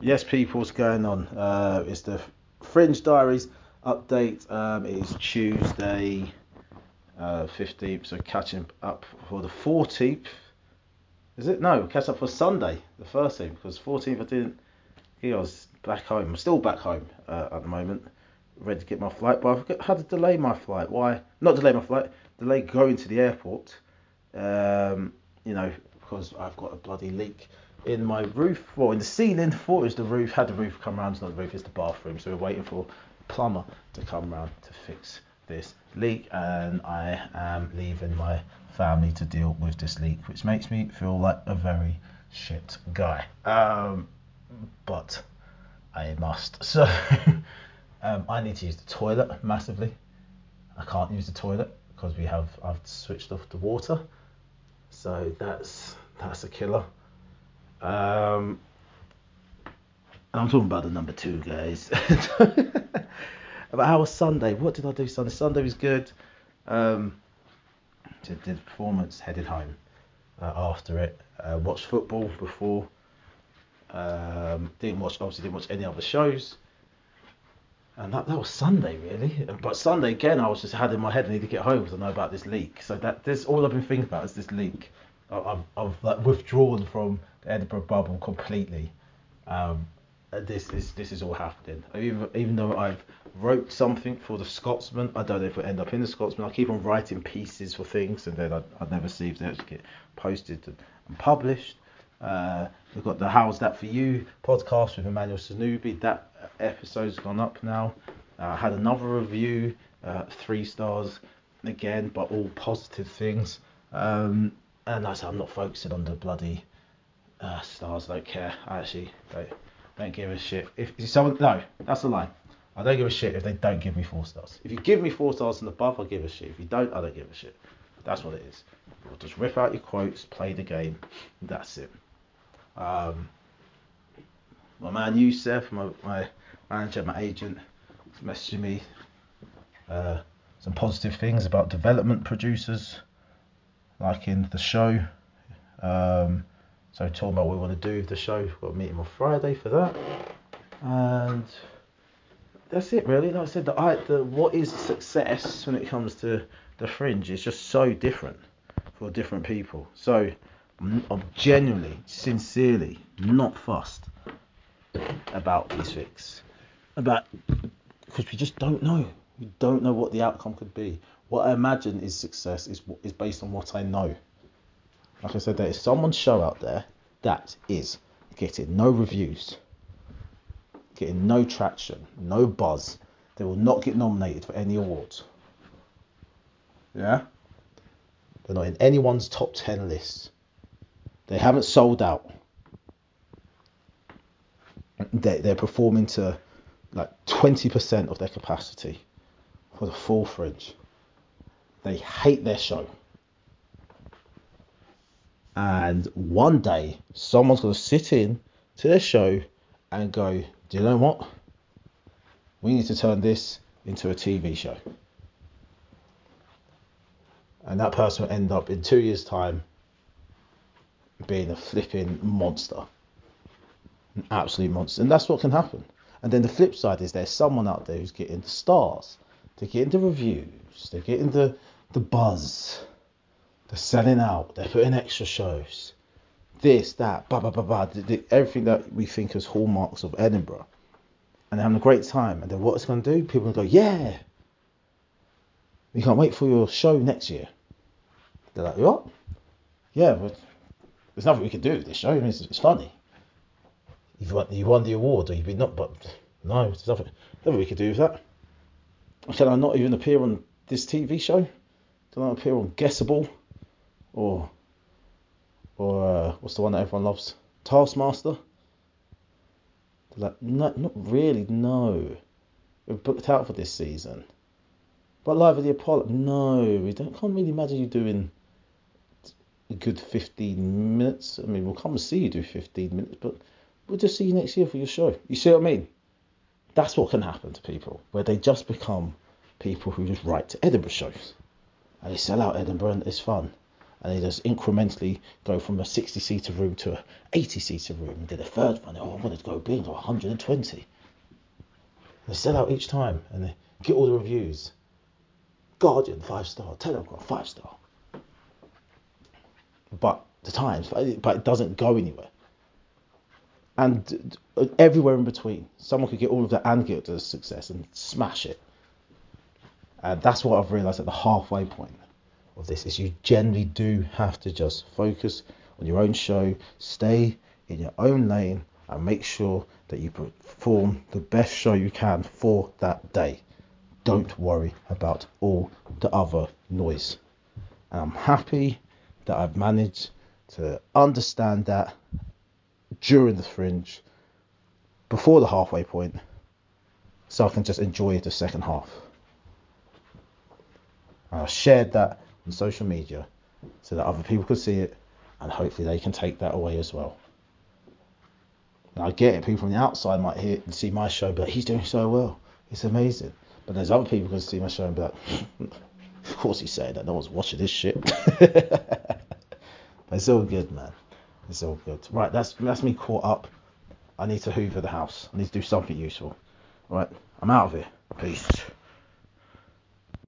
Yes, people, what's going on? Uh, it's the Fringe Diaries update. Um, it is Tuesday, uh, 15th, so catching up for the 14th. Is it? No, catch up for Sunday, the 13th, because 14th I didn't. Yeah, I was back home. I'm still back home uh, at the moment, ready to get my flight, but I've had to delay my flight. Why? Not delay my flight, delay going to the airport. Um, you know, because I've got a bloody leak in my roof, well, in the ceiling. Thought it was the roof. Had the roof come round. It's not the roof. It's the bathroom. So we're waiting for plumber to come round to fix this leak, and I am leaving my family to deal with this leak, which makes me feel like a very shit guy. Um, but I must. So um, I need to use the toilet massively. I can't use the toilet because we have I've switched off the water. So that's that's a killer. Um, I'm talking about the number two guys. about how was Sunday? What did I do Sunday? Sunday was good. Um, did, did performance, headed home uh, after it. Uh, watched football before. Um, didn't watch obviously didn't watch any other shows. And that, that was Sunday really. But Sunday again I was just had in my head I need to get home because I know about this leak. So that this all I've been thinking about is this leak. I've, I've like withdrawn from the Edinburgh bubble completely. Um, this is this is all happening. Even even though I've wrote something for the Scotsman, I don't know if it end up in the Scotsman. I keep on writing pieces for things, and then I, I never see if they actually get posted and published. Uh, we've got the How's That For You podcast with Emmanuel Sonubi. That episode's gone up now. Uh, I had another review, uh, three stars again, but all positive things. Um, and I said I'm not focusing on the bloody uh, stars. I don't care. I actually don't, don't give a shit. If, if someone no, that's a lie. I don't give a shit if they don't give me four stars. If you give me four stars and above, I give a shit. If you don't, I don't give a shit. That's what it is. You'll just rip out your quotes, play the game. That's it. Um, my man Youssef, my, my manager, my agent, is messaging me uh, some positive things about development producers, like in the show. Um, so talking about what we want to do with the show. We've got a meeting on Friday for that, and that's it really. Like I said, the, I, the what is success when it comes to the fringe is just so different for different people. So I'm, genuinely, sincerely not fussed about these things, about because we just don't know. We don't know what the outcome could be. What I imagine is success is is based on what I know. Like I said, there is someone's show out there that is getting no reviews, getting no traction, no buzz. They will not get nominated for any awards. Yeah? They're not in anyone's top 10 list. They haven't sold out. They, they're performing to like 20% of their capacity for the full fringe. They hate their show. And one day, someone's going to sit in to their show and go, Do you know what? We need to turn this into a TV show. And that person will end up in two years' time being a flipping monster. An absolute monster. And that's what can happen. And then the flip side is there's someone out there who's getting the stars, they're getting the reviews, they're getting the, the buzz, they're selling out, they're putting extra shows, this, that, blah, blah, blah, blah, everything that we think as hallmarks of Edinburgh. And they're having a great time. And then what it's going to do? People go, yeah, we can't wait for your show next year. They're like, what? Yeah, but there's nothing we can do with this show. I mean, it's, it's funny. You've won, you won the award, or you've been not, but no, there's nothing, nothing we can do with that. Can I not even appear on this TV show? Can I appear on Guessable? Or, or uh, what's the one that everyone loves? Taskmaster? They're like, no, not really, no. We're booked out for this season. But Live at the Apollo, no, we don't, can't really imagine you doing a good 15 minutes. I mean, we'll come and see you do 15 minutes, but we'll just see you next year for your show. You see what I mean? That's what can happen to people, where they just become people who just write to Edinburgh shows. And they sell out Edinburgh and it's fun. and they just incrementally go from a 60 seater room to a 80 seater room. And did a third one. Oh, I wanted to go big to 120. They sell out each time, and they get all the reviews. Guardian five star, Telegraph five star. But the Times, but it, doesn't go anywhere. And uh, everywhere in between, someone could get all of that and get to success and smash it. And that's what I've realised at the halfway point of this is you generally do have to just focus on your own show, stay in your own lane, and make sure that you perform the best show you can for that day. Don't worry about all the other noise. And I'm happy that I've managed to understand that during the fringe, before the halfway point, so I can just enjoy the second half. I shared that on social media so that other people could see it and hopefully they can take that away as well. And I get it, people from the outside might hear and see my show, but he's doing so well. It's amazing. But there's other people who can see my show and be like, of course he's saying that, no one's watching this shit. but it's all good, man. It's all good. Right, that's that's me caught up. I need to hoover the house. I need to do something useful. Right, I'm out of here. Peace.